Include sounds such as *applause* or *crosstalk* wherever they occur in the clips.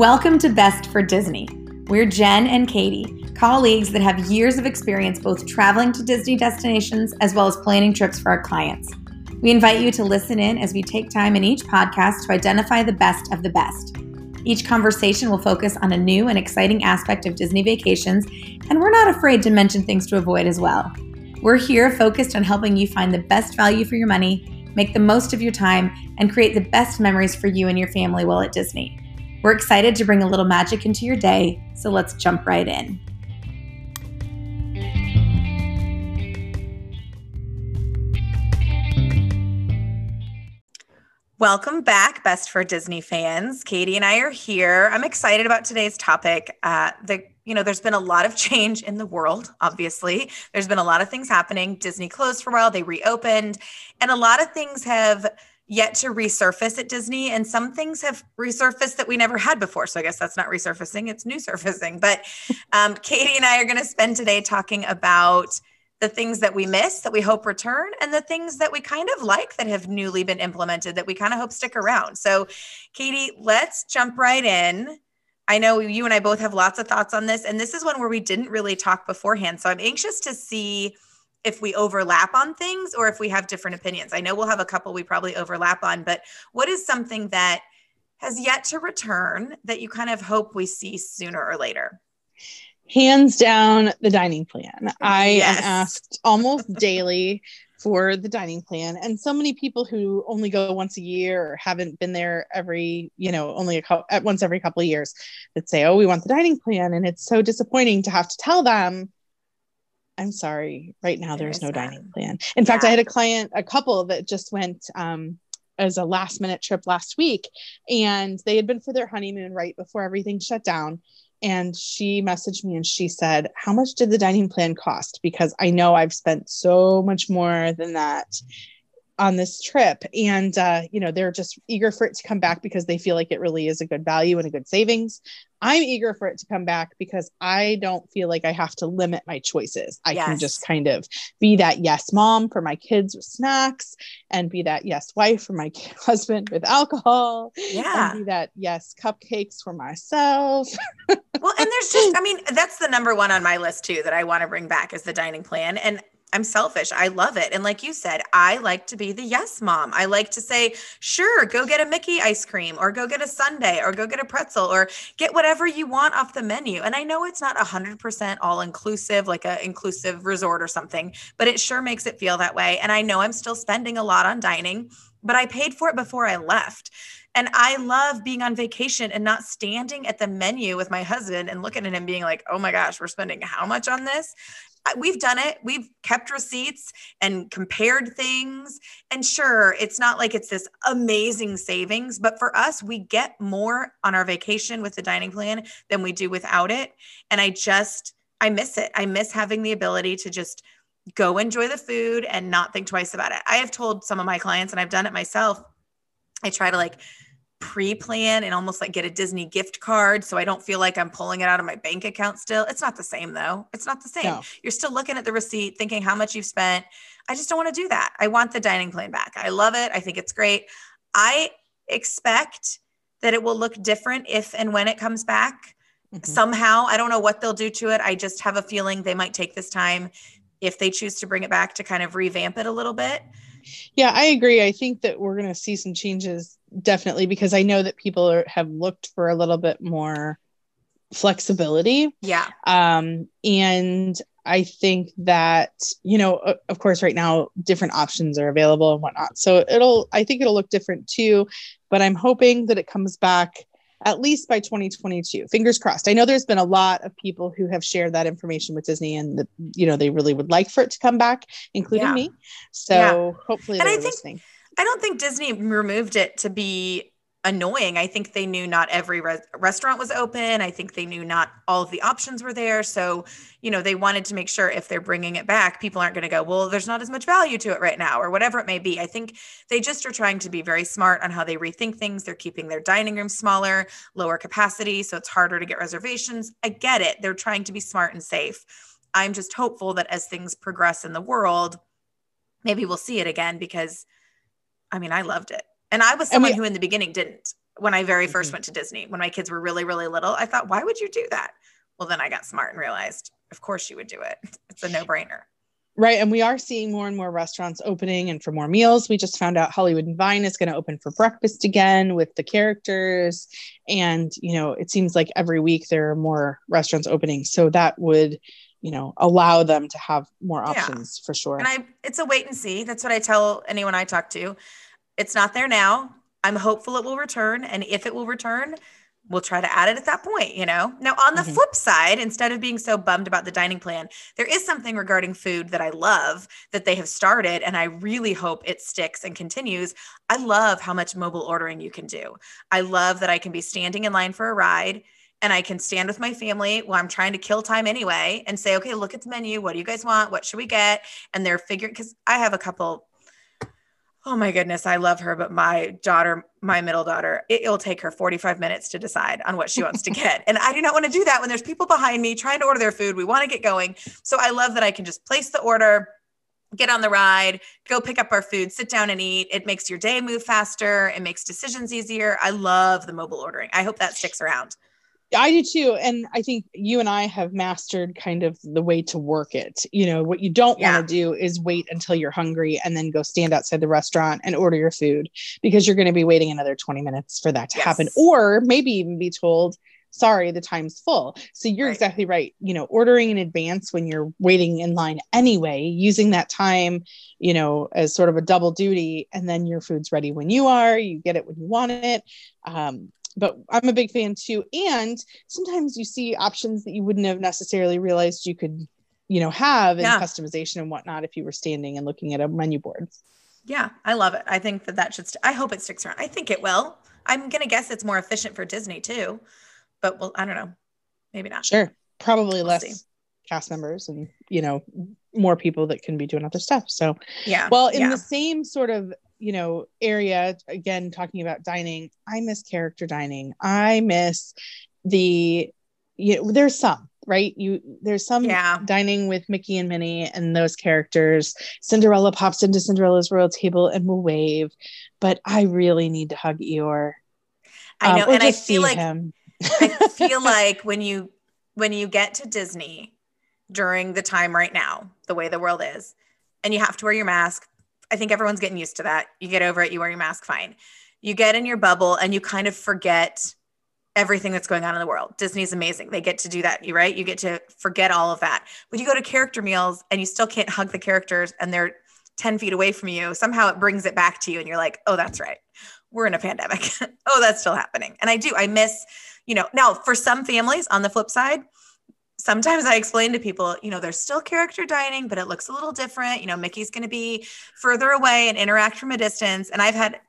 Welcome to Best for Disney. We're Jen and Katie, colleagues that have years of experience both traveling to Disney destinations as well as planning trips for our clients. We invite you to listen in as we take time in each podcast to identify the best of the best. Each conversation will focus on a new and exciting aspect of Disney vacations, and we're not afraid to mention things to avoid as well. We're here focused on helping you find the best value for your money, make the most of your time, and create the best memories for you and your family while at Disney. We're excited to bring a little magic into your day, so let's jump right in. Welcome back, Best for Disney fans. Katie and I are here. I'm excited about today's topic. Uh, the you know, there's been a lot of change in the world, obviously. There's been a lot of things happening. Disney closed for a while, they reopened, and a lot of things have yet to resurface at Disney. And some things have resurfaced that we never had before. So I guess that's not resurfacing, it's new surfacing. But um, Katie and I are going to spend today talking about the things that we miss that we hope return and the things that we kind of like that have newly been implemented that we kind of hope stick around. So, Katie, let's jump right in. I know you and I both have lots of thoughts on this, and this is one where we didn't really talk beforehand. So, I'm anxious to see if we overlap on things or if we have different opinions. I know we'll have a couple we probably overlap on, but what is something that has yet to return that you kind of hope we see sooner or later? Hands down, the dining plan. I yes. am asked almost daily for the dining plan and so many people who only go once a year or haven't been there every you know only a couple at once every couple of years that say oh we want the dining plan and it's so disappointing to have to tell them I'm sorry, right now there there's no dining plan. In yeah. fact, I had a client, a couple that just went um, as a last minute trip last week, and they had been for their honeymoon right before everything shut down. And she messaged me and she said, How much did the dining plan cost? Because I know I've spent so much more than that on this trip. And uh, you know they're just eager for it to come back because they feel like it really is a good value and a good savings. I'm eager for it to come back because i don't feel like i have to limit my choices. I yes. can just kind of be that yes mom for my kids with snacks and be that yes wife for my *laughs* husband with alcohol yeah. be that yes cupcakes for myself. Well and there's just *laughs* i mean that's the number one on my list too that i want to bring back is the dining plan. And I'm selfish. I love it. And like you said, I like to be the yes mom. I like to say, sure, go get a Mickey ice cream or go get a sundae or go get a pretzel or get whatever you want off the menu. And I know it's not 100% all inclusive, like a inclusive resort or something, but it sure makes it feel that way. And I know I'm still spending a lot on dining, but I paid for it before I left. And I love being on vacation and not standing at the menu with my husband and looking at him being like, oh my gosh, we're spending how much on this? We've done it. We've kept receipts and compared things. And sure, it's not like it's this amazing savings, but for us, we get more on our vacation with the dining plan than we do without it. And I just, I miss it. I miss having the ability to just go enjoy the food and not think twice about it. I have told some of my clients, and I've done it myself. I try to like pre-plan and almost like get a Disney gift card so I don't feel like I'm pulling it out of my bank account still. It's not the same though. It's not the same. No. You're still looking at the receipt thinking how much you've spent. I just don't want to do that. I want the dining plan back. I love it. I think it's great. I expect that it will look different if and when it comes back. Mm-hmm. Somehow, I don't know what they'll do to it. I just have a feeling they might take this time if they choose to bring it back to kind of revamp it a little bit. Yeah, I agree. I think that we're going to see some changes definitely because I know that people are, have looked for a little bit more flexibility. Yeah. Um, and I think that, you know, of course, right now, different options are available and whatnot. So it'll, I think it'll look different too. But I'm hoping that it comes back at least by 2022 fingers crossed i know there's been a lot of people who have shared that information with disney and the, you know they really would like for it to come back including yeah. me so yeah. hopefully and I think, listening. I don't think disney removed it to be annoying. I think they knew not every re- restaurant was open. I think they knew not all of the options were there. So, you know, they wanted to make sure if they're bringing it back, people aren't going to go, well, there's not as much value to it right now, or whatever it may be. I think they just are trying to be very smart on how they rethink things. They're keeping their dining room smaller, lower capacity. So it's harder to get reservations. I get it. They're trying to be smart and safe. I'm just hopeful that as things progress in the world, maybe we'll see it again because I mean, I loved it. And I was someone mean, who in the beginning didn't. when I very 1st mm-hmm. went to Disney, when my kids were really, really little. I thought, why would you do that? Well, then I got smart and realized, of course you would do it. *laughs* It's a no brainer. Right. And we are seeing more and more restaurants opening and for more meals. We just found out Hollywood and Vine is going to open for breakfast again with the characters. And, you know, it seems like every week there are more restaurants opening. So that would, you know, allow them to have more options yeah. for sure. And I, it's a wait and see. That's what I tell anyone I talk to. It's not there now. I'm hopeful it will return. And if it will return, we'll try to add it at that point, you know? Now, on the mm-hmm. flip side, instead of being so bummed about the dining plan, there is something regarding food that I love that they have started, and I really hope it sticks and continues. I love how much mobile ordering you can do. I love that I can be standing in line for a ride and I can stand with my family while I'm trying to kill time anyway and say, okay, look at the menu. What do you guys want? What should we get? And they're figuring, because I have a couple Oh my goodness, I love her, but my daughter, my middle daughter, it, will take her 45 minutes to decide on what she wants to *laughs* get. And I do not want to do that when there's people behind me trying to order their food. We want to get going. So I love that I can just place the order, get on the ride, go pick up our food, sit down and eat. It makes your day move faster, it makes decisions easier. I love the mobile ordering. I hope that sticks around. I do too. And I think you and I have mastered kind of the way to work it. You know, what you don't yeah. want to do is wait until you're hungry and then go stand outside the restaurant and order your food because you're going to be waiting another 20 minutes for that to yes. happen. Or maybe even be told, sorry, the time's full. So you're right. exactly right. You know, ordering in advance when you're waiting in line anyway, using that time, you know, as sort of a double duty, and then your food's ready when you are, you get it when you want it. Um, but I'm a big fan too. And sometimes you see options that you wouldn't have necessarily realized you could, you know, have in yeah. customization and whatnot if you were standing and looking at a menu board. Yeah, I love it. I think that that should. St- I hope it sticks around. I think it will. I'm gonna guess it's more efficient for Disney too, but well, I don't know. Maybe not. Sure, probably we'll less see. cast members and you know more people that can be doing other stuff. So yeah. Well, in yeah. the same sort of you know area again talking about dining i miss character dining i miss the you know, there's some right you there's some yeah. dining with mickey and minnie and those characters cinderella pops into cinderella's royal table and will wave but i really need to hug eeyore i know um, and i feel like him. i feel *laughs* like when you when you get to disney during the time right now the way the world is and you have to wear your mask I think everyone's getting used to that. You get over it, you wear your mask fine. You get in your bubble and you kind of forget everything that's going on in the world. Disney's amazing. They get to do that, you right? You get to forget all of that. But you go to character meals and you still can't hug the characters and they're 10 feet away from you. Somehow it brings it back to you and you're like, "Oh, that's right. We're in a pandemic. *laughs* oh, that's still happening." And I do. I miss, you know, now for some families on the flip side, sometimes I explain to people, you know, there's still character dining, but it looks a little different. You know, Mickey's going to be further away and interact from a distance. And I've had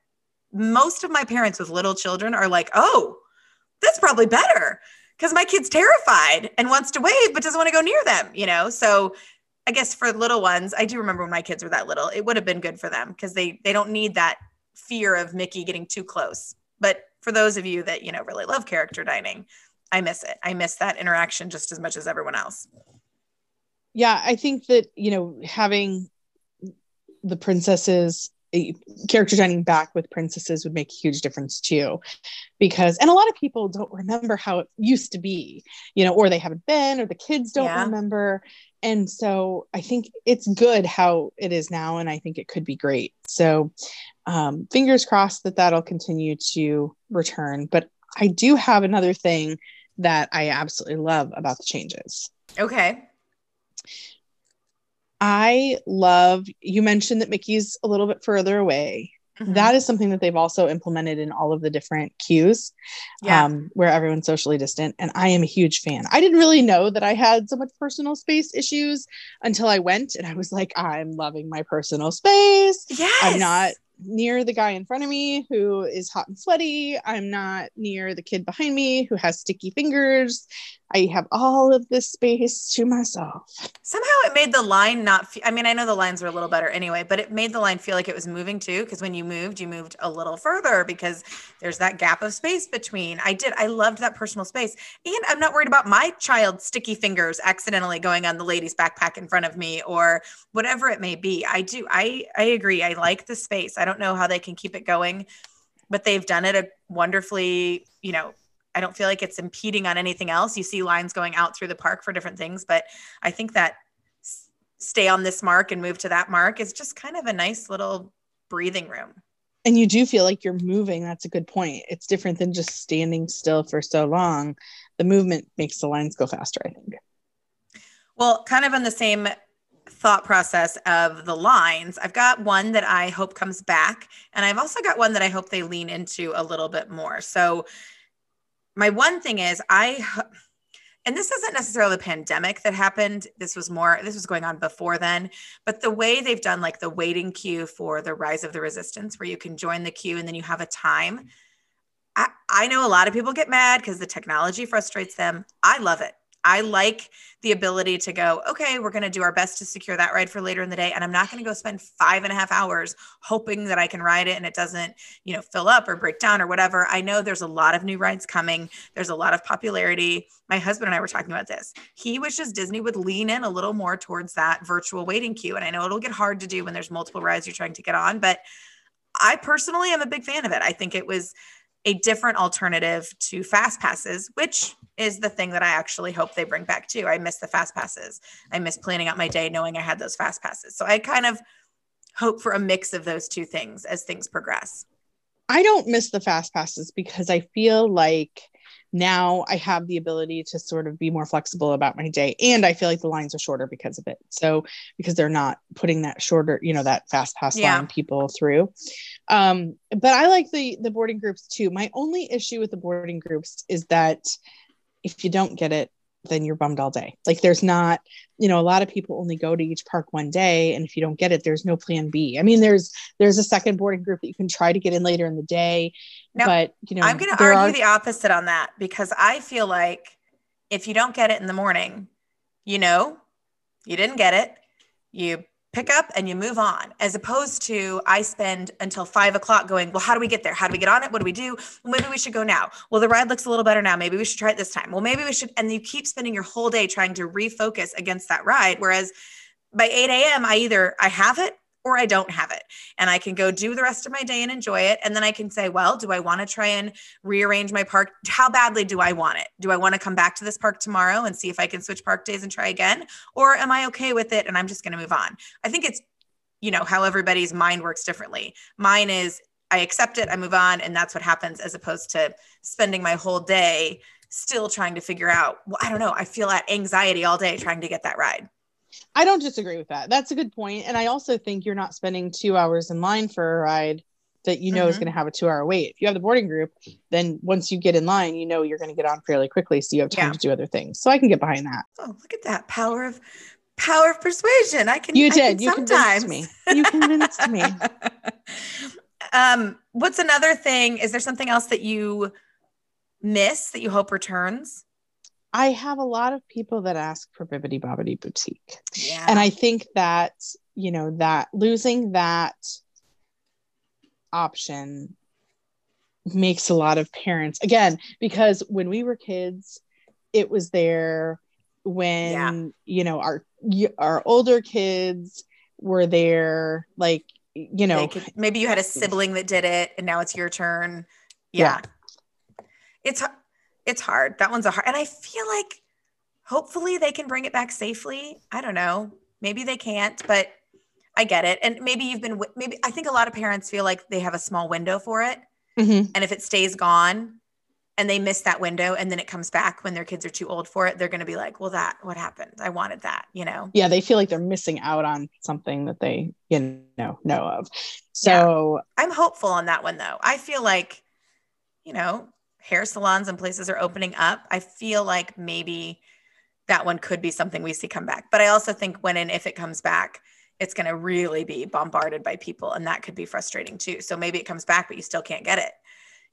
most of my parents with little children are like, oh, that's probably better because my kid's terrified and wants to wave, but doesn't want to go near them, you know? So I guess for little ones, I do remember when my kids were that little, it would have been good for them because they, they don't need that fear of Mickey getting too close. But for those of you that, you know, really love character dining, I miss it. I miss that interaction just as much as everyone else. Yeah, I think that, you know, having the princesses eh, character dining back with princesses would make a huge difference too because and a lot of people don't remember how it used to be you know or they haven't been or the kids don't yeah. remember and so i think it's good how it is now and i think it could be great so um, fingers crossed that that'll continue to return but i do have another thing that I absolutely love about the changes. Okay. I love, you mentioned that Mickey's a little bit further away. Mm-hmm. That is something that they've also implemented in all of the different queues yeah. um, where everyone's socially distant. And I am a huge fan. I didn't really know that I had so much personal space issues until I went and I was like, I'm loving my personal space. Yes. I'm not near the guy in front of me who is hot and sweaty. I'm not near the kid behind me who has sticky fingers. I have all of this space to myself. Somehow it made the line not, fe- I mean, I know the lines were a little better anyway, but it made the line feel like it was moving too. Cause when you moved, you moved a little further because there's that gap of space between. I did, I loved that personal space. And I'm not worried about my child's sticky fingers accidentally going on the lady's backpack in front of me or whatever it may be. I do, I, I agree. I like the space. I don't know how they can keep it going but they've done it a wonderfully, you know, I don't feel like it's impeding on anything else. You see lines going out through the park for different things, but I think that stay on this mark and move to that mark is just kind of a nice little breathing room. And you do feel like you're moving. That's a good point. It's different than just standing still for so long. The movement makes the lines go faster, I think. Well, kind of on the same thought process of the lines, I've got one that I hope comes back. And I've also got one that I hope they lean into a little bit more. So, my one thing is, I, and this isn't necessarily the pandemic that happened. This was more, this was going on before then. But the way they've done like the waiting queue for the rise of the resistance, where you can join the queue and then you have a time. I, I know a lot of people get mad because the technology frustrates them. I love it. I like the ability to go, okay, we're going to do our best to secure that ride for later in the day. And I'm not going to go spend five and a half hours hoping that I can ride it and it doesn't, you know, fill up or break down or whatever. I know there's a lot of new rides coming. There's a lot of popularity. My husband and I were talking about this. He wishes Disney would lean in a little more towards that virtual waiting queue. And I know it'll get hard to do when there's multiple rides you're trying to get on, but I personally am a big fan of it. I think it was a different alternative to fast passes, which is the thing that I actually hope they bring back too. I miss the fast passes. I miss planning out my day knowing I had those fast passes. So I kind of hope for a mix of those two things as things progress. I don't miss the fast passes because I feel like now I have the ability to sort of be more flexible about my day. And I feel like the lines are shorter because of it. So, because they're not putting that shorter, you know, that fast pass yeah. line people through. Um, but I like the the boarding groups too. My only issue with the boarding groups is that if you don't get it, then you're bummed all day. Like there's not, you know, a lot of people only go to each park one day, and if you don't get it, there's no plan B. I mean, there's there's a second boarding group that you can try to get in later in the day, now, but you know, I'm going to argue are... the opposite on that because I feel like if you don't get it in the morning, you know, you didn't get it, you pick up and you move on as opposed to i spend until five o'clock going well how do we get there? How do we get on it? What do we do? Maybe we should go now. Well the ride looks a little better now. Maybe we should try it this time. Well maybe we should and you keep spending your whole day trying to refocus against that ride. Whereas by 8 a.m i either i have it or I don't have it. And I can go do the rest of my day and enjoy it. And then I can say, well, do I want to try and rearrange my park? How badly do I want it? Do I want to come back to this park tomorrow and see if I can switch park days and try again? Or am I okay with it and I'm just going to move on? I think it's, you know, how everybody's mind works differently. Mine is I accept it, I move on, and that's what happens as opposed to spending my whole day still trying to figure out, well, I don't know, I feel that anxiety all day trying to get that ride. I don't disagree with that. That's a good point. And I also think you're not spending two hours in line for a ride that you know mm-hmm. is going to have a two hour wait. If you have the boarding group, then once you get in line, you know you're going to get on fairly quickly. So you have time yeah. to do other things. So I can get behind that. Oh, look at that power of power of persuasion. I can You did. Can you sometimes. convinced me. You convinced me. *laughs* um, what's another thing? Is there something else that you miss that you hope returns? I have a lot of people that ask for Bibbidi Bobbidi Boutique. Yeah. And I think that, you know, that losing that option makes a lot of parents again because when we were kids it was there when yeah. you know our our older kids were there like you know could, maybe you had a sibling that did it and now it's your turn yeah, yeah. it's it's hard. That one's a hard. And I feel like hopefully they can bring it back safely. I don't know. Maybe they can't, but I get it. And maybe you've been, maybe I think a lot of parents feel like they have a small window for it. Mm-hmm. And if it stays gone and they miss that window and then it comes back when their kids are too old for it, they're going to be like, well, that, what happened? I wanted that, you know? Yeah. They feel like they're missing out on something that they, you know, know of. So yeah. I'm hopeful on that one though. I feel like, you know, hair salons and places are opening up, I feel like maybe that one could be something we see come back. But I also think when and if it comes back, it's going to really be bombarded by people and that could be frustrating too. So maybe it comes back but you still can't get it.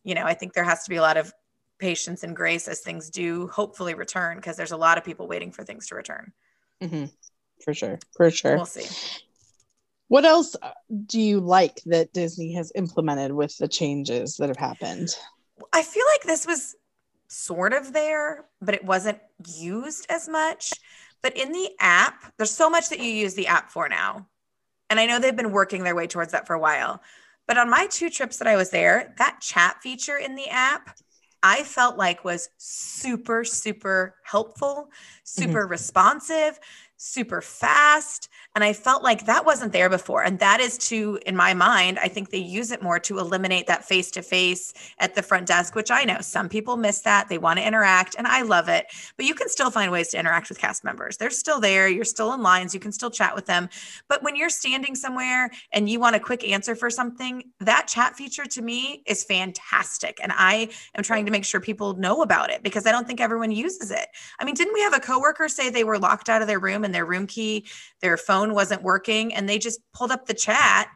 You know, I think there has to be a lot of patience and grace as things do hopefully return because there's a lot of people waiting for things to return. Mm-hmm. For sure. For sure. We'll see. What else do you like that Disney has implemented with the changes that have happened? I feel like this was sort of there, but it wasn't used as much. But in the app, there's so much that you use the app for now. And I know they've been working their way towards that for a while. But on my two trips that I was there, that chat feature in the app, I felt like was super, super helpful, super mm-hmm. responsive, super fast. And I felt like that wasn't there before. And that is to, in my mind, I think they use it more to eliminate that face to face at the front desk, which I know some people miss that. They want to interact, and I love it. But you can still find ways to interact with cast members. They're still there. You're still in lines. You can still chat with them. But when you're standing somewhere and you want a quick answer for something, that chat feature to me is fantastic. And I am trying to make sure people know about it because I don't think everyone uses it. I mean, didn't we have a coworker say they were locked out of their room and their room key, their phone wasn't working, and they just pulled up the chat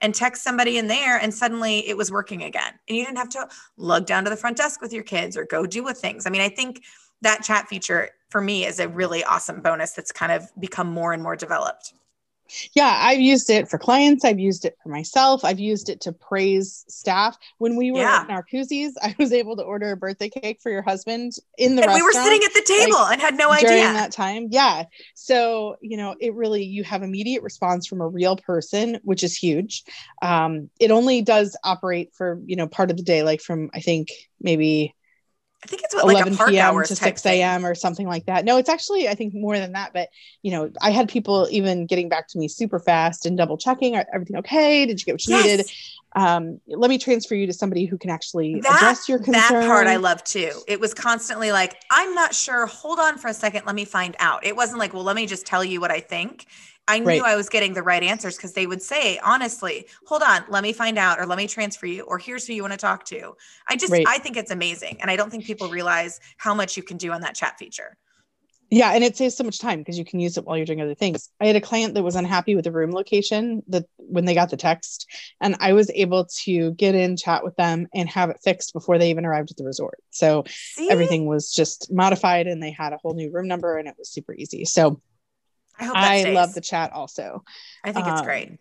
and text somebody in there and suddenly it was working again. And you didn't have to lug down to the front desk with your kids or go do with things. I mean i think that chat feature for me is a really awesome bonus that's kind of become more and more developed yeah, I've used it for clients. I've used it for myself. I've used it to praise staff. When we were yeah. at Narcoossee's, *laughs* I was able to order a birthday cake for your husband in the and restaurant. We were sitting at the table like, and had no idea during that time. Yeah. So, you know, it really, you have immediate response from a real person, which is huge. Um, it only does operate for, you know, part of the day, like from, I think, maybe I think it's what, 11 like p.m. to 6 a.m. or something like that. No, it's actually, I think more than that. But, you know, I had people even getting back to me super fast and double checking everything okay? Did you get what you yes. needed? Um, let me transfer you to somebody who can actually that, address your concern. That part I love too. It was constantly like, I'm not sure. Hold on for a second. Let me find out. It wasn't like, well, let me just tell you what I think. I knew right. I was getting the right answers because they would say, honestly, hold on, let me find out, or let me transfer you, or here's who you want to talk to. I just, right. I think it's amazing. And I don't think people realize how much you can do on that chat feature. Yeah, and it saves so much time because you can use it while you're doing other things. I had a client that was unhappy with the room location that when they got the text, and I was able to get in, chat with them, and have it fixed before they even arrived at the resort. So See? everything was just modified, and they had a whole new room number, and it was super easy. So I, I love the chat also. I think it's um, great.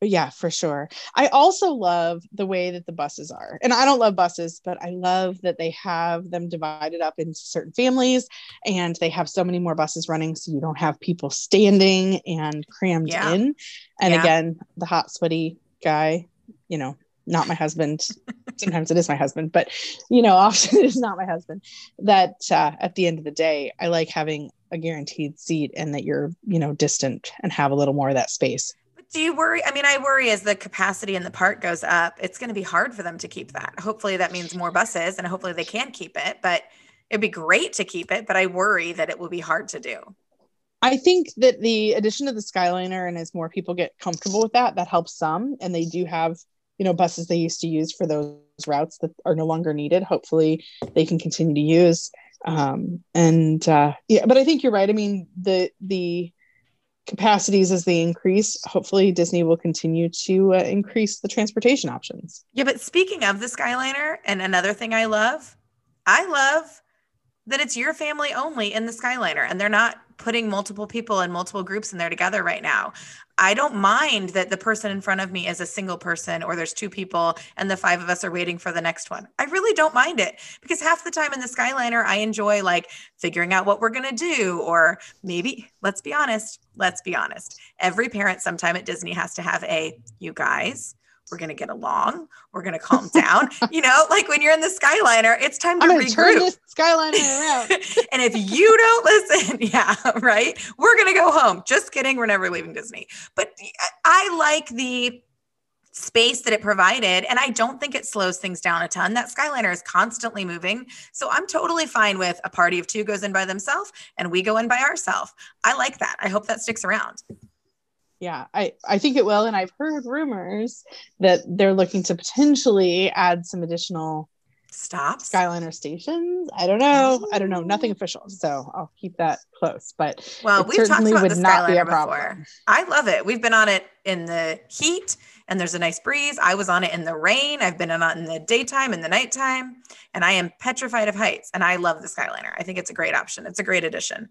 Yeah, for sure. I also love the way that the buses are. And I don't love buses, but I love that they have them divided up into certain families and they have so many more buses running so you don't have people standing and crammed yeah. in. And yeah. again, the hot sweaty guy, you know, not my husband. *laughs* Sometimes it is my husband, but you know, *laughs* often it is not my husband. That uh, at the end of the day, I like having a guaranteed seat and that you're, you know, distant and have a little more of that space. Do you worry? I mean, I worry as the capacity in the park goes up, it's going to be hard for them to keep that. Hopefully, that means more buses and hopefully they can keep it, but it'd be great to keep it. But I worry that it will be hard to do. I think that the addition of the Skyliner and as more people get comfortable with that, that helps some. And they do have you know buses they used to use for those routes that are no longer needed hopefully they can continue to use um, and uh, yeah but i think you're right. I mean the the capacities as they increase hopefully disney will continue to uh, increase the transportation options. Yeah but speaking of the skyliner and another thing i love i love that it's your family only in the skyliner and they're not putting multiple people and multiple groups in there together right now. I don't mind that the person in front of me is a single person or there's two people and the five of us are waiting for the next one. I really don't mind it because half the time in the Skyliner, I enjoy like figuring out what we're going to do. Or maybe, let's be honest, let's be honest. Every parent sometime at Disney has to have a, you guys, we're going to get along. We're going to calm down. *laughs* you know, like when you're in the Skyliner, it's time to I'm regroup. Turn this Skyliner around. *laughs* and if you don't listen, *laughs* yeah, right, we're going to go home. Just kidding. We're never leaving Disney. But I like the space that it provided. And I don't think it slows things down a ton. That Skyliner is constantly moving. So I'm totally fine with a party of two goes in by themselves and we go in by ourselves. I like that. I hope that sticks around yeah i i think it will and i've heard rumors that they're looking to potentially add some additional stops? Skyliner stations. I don't know. I don't know. Nothing official so i'll keep that close but well we've talked about the skyliner before. i love it. We've been on it in the heat and there's a nice breeze. I was on it in the rain. I've been on it in the daytime and the nighttime and i am petrified of heights and i love the skyliner. I think it's a great option. It's a great addition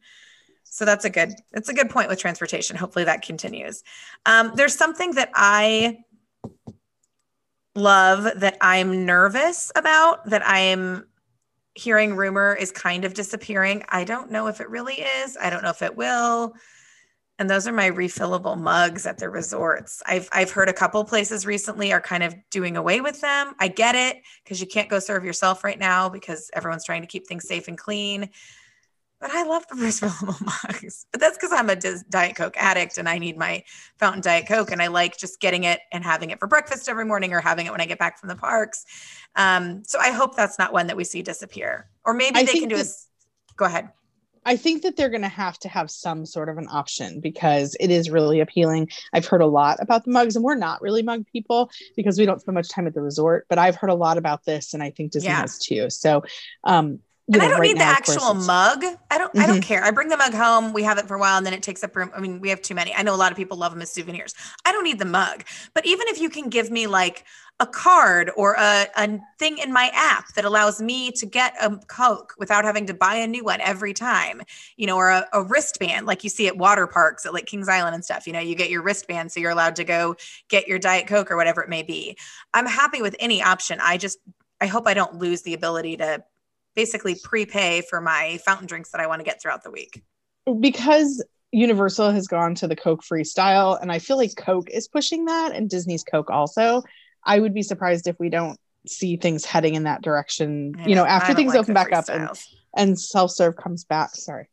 so that's a good that's a good point with transportation hopefully that continues um, there's something that i love that i'm nervous about that i'm hearing rumor is kind of disappearing i don't know if it really is i don't know if it will And those are my refillable mugs at the resorts. I've I've heard a couple places recently are kind of doing away with them. I get it because you can't go serve yourself right now because everyone's trying to keep things safe and clean. But I love the refillable *laughs* mugs. But that's because I'm a Diet Coke addict and I need my fountain Diet Coke. And I like just getting it and having it for breakfast every morning or having it when I get back from the parks. Um, so I hope that's not one that we see disappear. Or maybe I they can do that- a. Go ahead. I think that they're going to have to have some sort of an option because it is really appealing. I've heard a lot about the mugs, and we're not really mug people because we don't spend much time at the resort. But I've heard a lot about this, and I think Disney yeah. has too. So, um, and know, I don't right need the actual mug. I don't. Mm-hmm. I don't mm-hmm. care. I bring the mug home. We have it for a while, and then it takes up room. I mean, we have too many. I know a lot of people love them as souvenirs. I don't need the mug. But even if you can give me like a card or a, a thing in my app that allows me to get a Coke without having to buy a new one every time, you know, or a, a wristband like you see at water parks at like Kings Island and stuff. You know, you get your wristband so you're allowed to go get your Diet Coke or whatever it may be. I'm happy with any option. I just, I hope I don't lose the ability to basically prepay for my fountain drinks that I want to get throughout the week. Because Universal has gone to the Coke free style, and I feel like Coke is pushing that, and Disney's Coke also. I would be surprised if we don't see things heading in that direction. Yeah, you know, after things like open back up and, and self serve comes back. Sorry.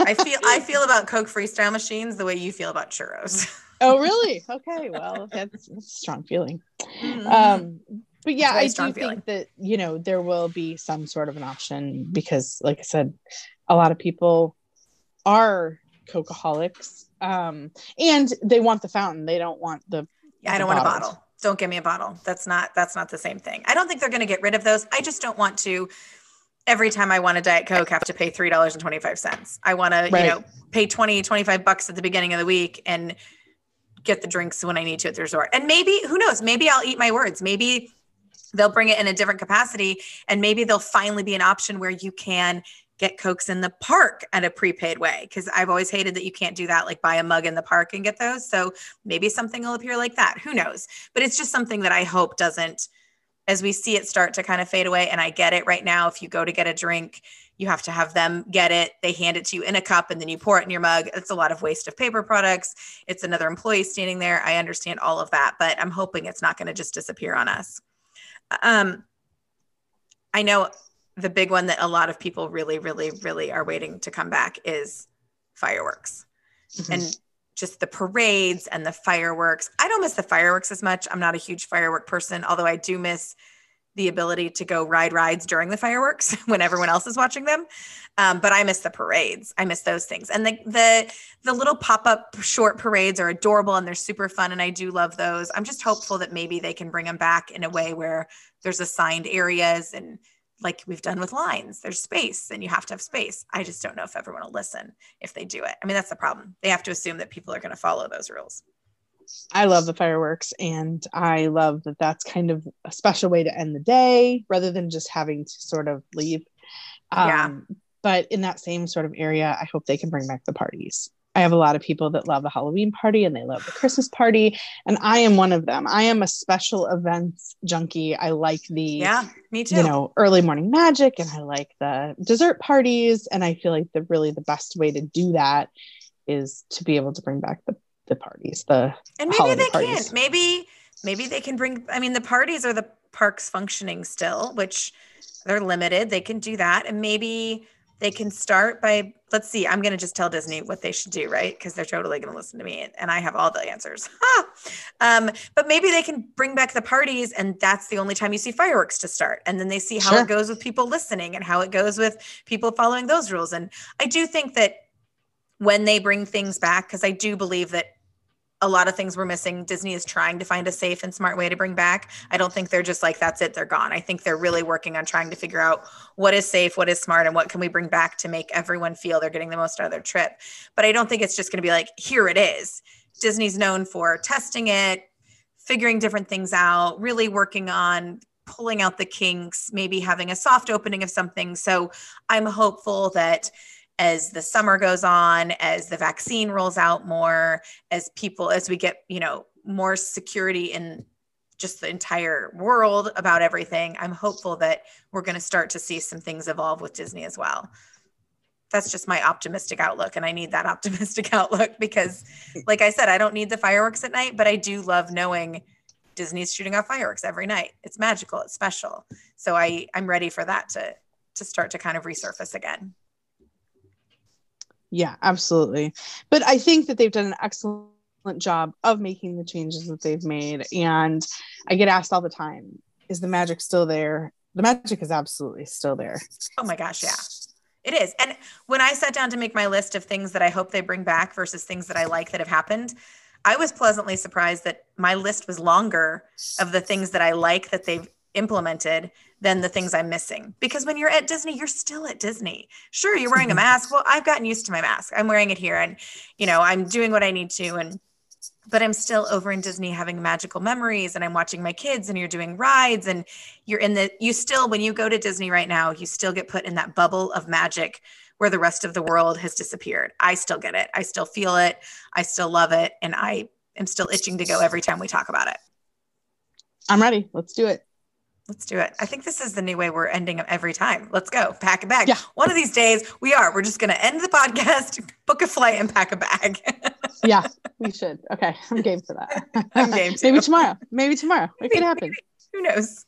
I feel I *laughs* feel about Coke freestyle machines the way you feel about churros. oh, really? *laughs* Okay. Well, that's, that's a strong feeling. Mm-hmm. Um, but yeah, I do feeling. think that you know there will be some sort of an option because, like I said, a lot of people are cokeaholics, um, and they want the fountain. They don't want the. Yeah, I don't want a bottle don't give me a bottle. That's not that's not the same thing. I don't think they're going to get rid of those. I just don't want to every time I want a diet coke have to pay $3.25. I want to, you know, pay 20 25 bucks at the beginning of the week and get the drinks when I need to at the resort. And maybe who knows, maybe I'll eat my words. Maybe they'll bring it in a different capacity and maybe they'll finally be an option where you can get cokes in the park at a prepaid way because i've always hated that you can't do that like buy a mug in the park and get those. So maybe something will appear like that. Who knows? But it's just something that i hope doesn't as we see it start to kind of fade away and i get it right now if you go to get a drink you have to have them get it they hand it to you in a cup and then you pour it in your mug. It's a lot of waste of paper products. It's another employee standing there. I understand all of that but i'm hoping it's not going to just disappear on us um I know the big one that a lot of people really, really, really are waiting to come back is fireworks. Mm-hmm. And just the parades and the fireworks. I don't miss the fireworks as much. I'm not a huge firework person, although I do miss the ability to go ride rides during the fireworks *laughs* when everyone else is watching them. Um, but I miss the parades. I miss those things. And the the the little pop-up short parades are adorable and they're super fun. And I do love those. I'm just hopeful that maybe they can bring them back in a way where there's assigned areas and like we've done with lines there's space and you have to have space i just don't know if everyone will listen if they do it i mean that's the problem they have to assume that people are going to follow those rules i love the fireworks and i love that that's kind of a special way to end the day rather than just having to sort of leave um, yeah. but in that same sort of area i hope they can bring back the parties I have a lot of people that love the Halloween party and they love the Christmas party. And I am one of them. I am a special events junkie. I like the, yeah, me too. You know, early morning magic and I like the dessert parties. And I feel like the really the best way to do that is to be able to bring back the, the parties, the and maybe they parties. can maybe, maybe they can bring, I mean, the parties are the parks functioning still, which they're limited. They can do that. And maybe they can start by let's see i'm going to just tell disney what they should do right because they're totally going to listen to me and i have all the answers *laughs* um, but maybe they can bring back the parties and that's the only time you see fireworks to start and then they see how sure. it goes with people listening and how it goes with people following those rules and i do think that when they bring things back because i do believe that a lot of things we're missing. Disney is trying to find a safe and smart way to bring back. I don't think they're just like, that's it, they're gone. I think they're really working on trying to figure out what is safe, what is smart, and what can we bring back to make everyone feel they're getting the most out of their trip. But I don't think it's just going to be like, here it is. Disney's known for testing it, figuring different things out, really working on pulling out the kinks, maybe having a soft opening of something. So I'm hopeful that as the summer goes on, as the vaccine rolls out more, as people, as we get, you know, more security in just the entire world about everything, I'm hopeful that we're going to start to see some things evolve with Disney as well. that's just my optimistic outlook and i need that *laughs* optimistic outlook because like i said i don't need the fireworks at night but i do love knowing disney's shooting off fireworks every night. It's magical it's special. So i i'm ready for that to to start to kind of resurface again yeah absolutely. But i think that they've done an excellent job of making the changes that they've made and i get asked all the time is the magic still there? The magic is absolutely still there. Oh my gosh yeah. It is. And when I sat down to make my list of things that I hope they bring back versus things that I like that have happened, I was pleasantly surprised that my list was longer of the things that I like that they've implemented than the things I'm missing. Because when you're at Disney, you're still at Disney. Sure, you're wearing a mm-hmm. mask. Well, I've gotten used to my mask. I'm wearing it here and, you know, I'm doing what I need to. And but I'm still over in Disney having magical memories and I'm watching my kids and you're doing rides and you're in the you still when you go to Disney right now you still get put in that bubble of magic where the rest of the world has disappeared. I still get it. I still feel it. I still love it and I am still itching to go every time we talk about it. I'm ready. Let's do it. Let's do it. I think this is the new way we're ending up every time. Let's go. Pack a bag. Yeah. One of these days we are. We're just going to end the podcast, *laughs* book a flight, and pack a bag. *laughs* yeah, we should. Okay. I'm game for that. *laughs* I'm game too. Maybe tomorrow. Maybe tomorrow. It could happen. Who knows?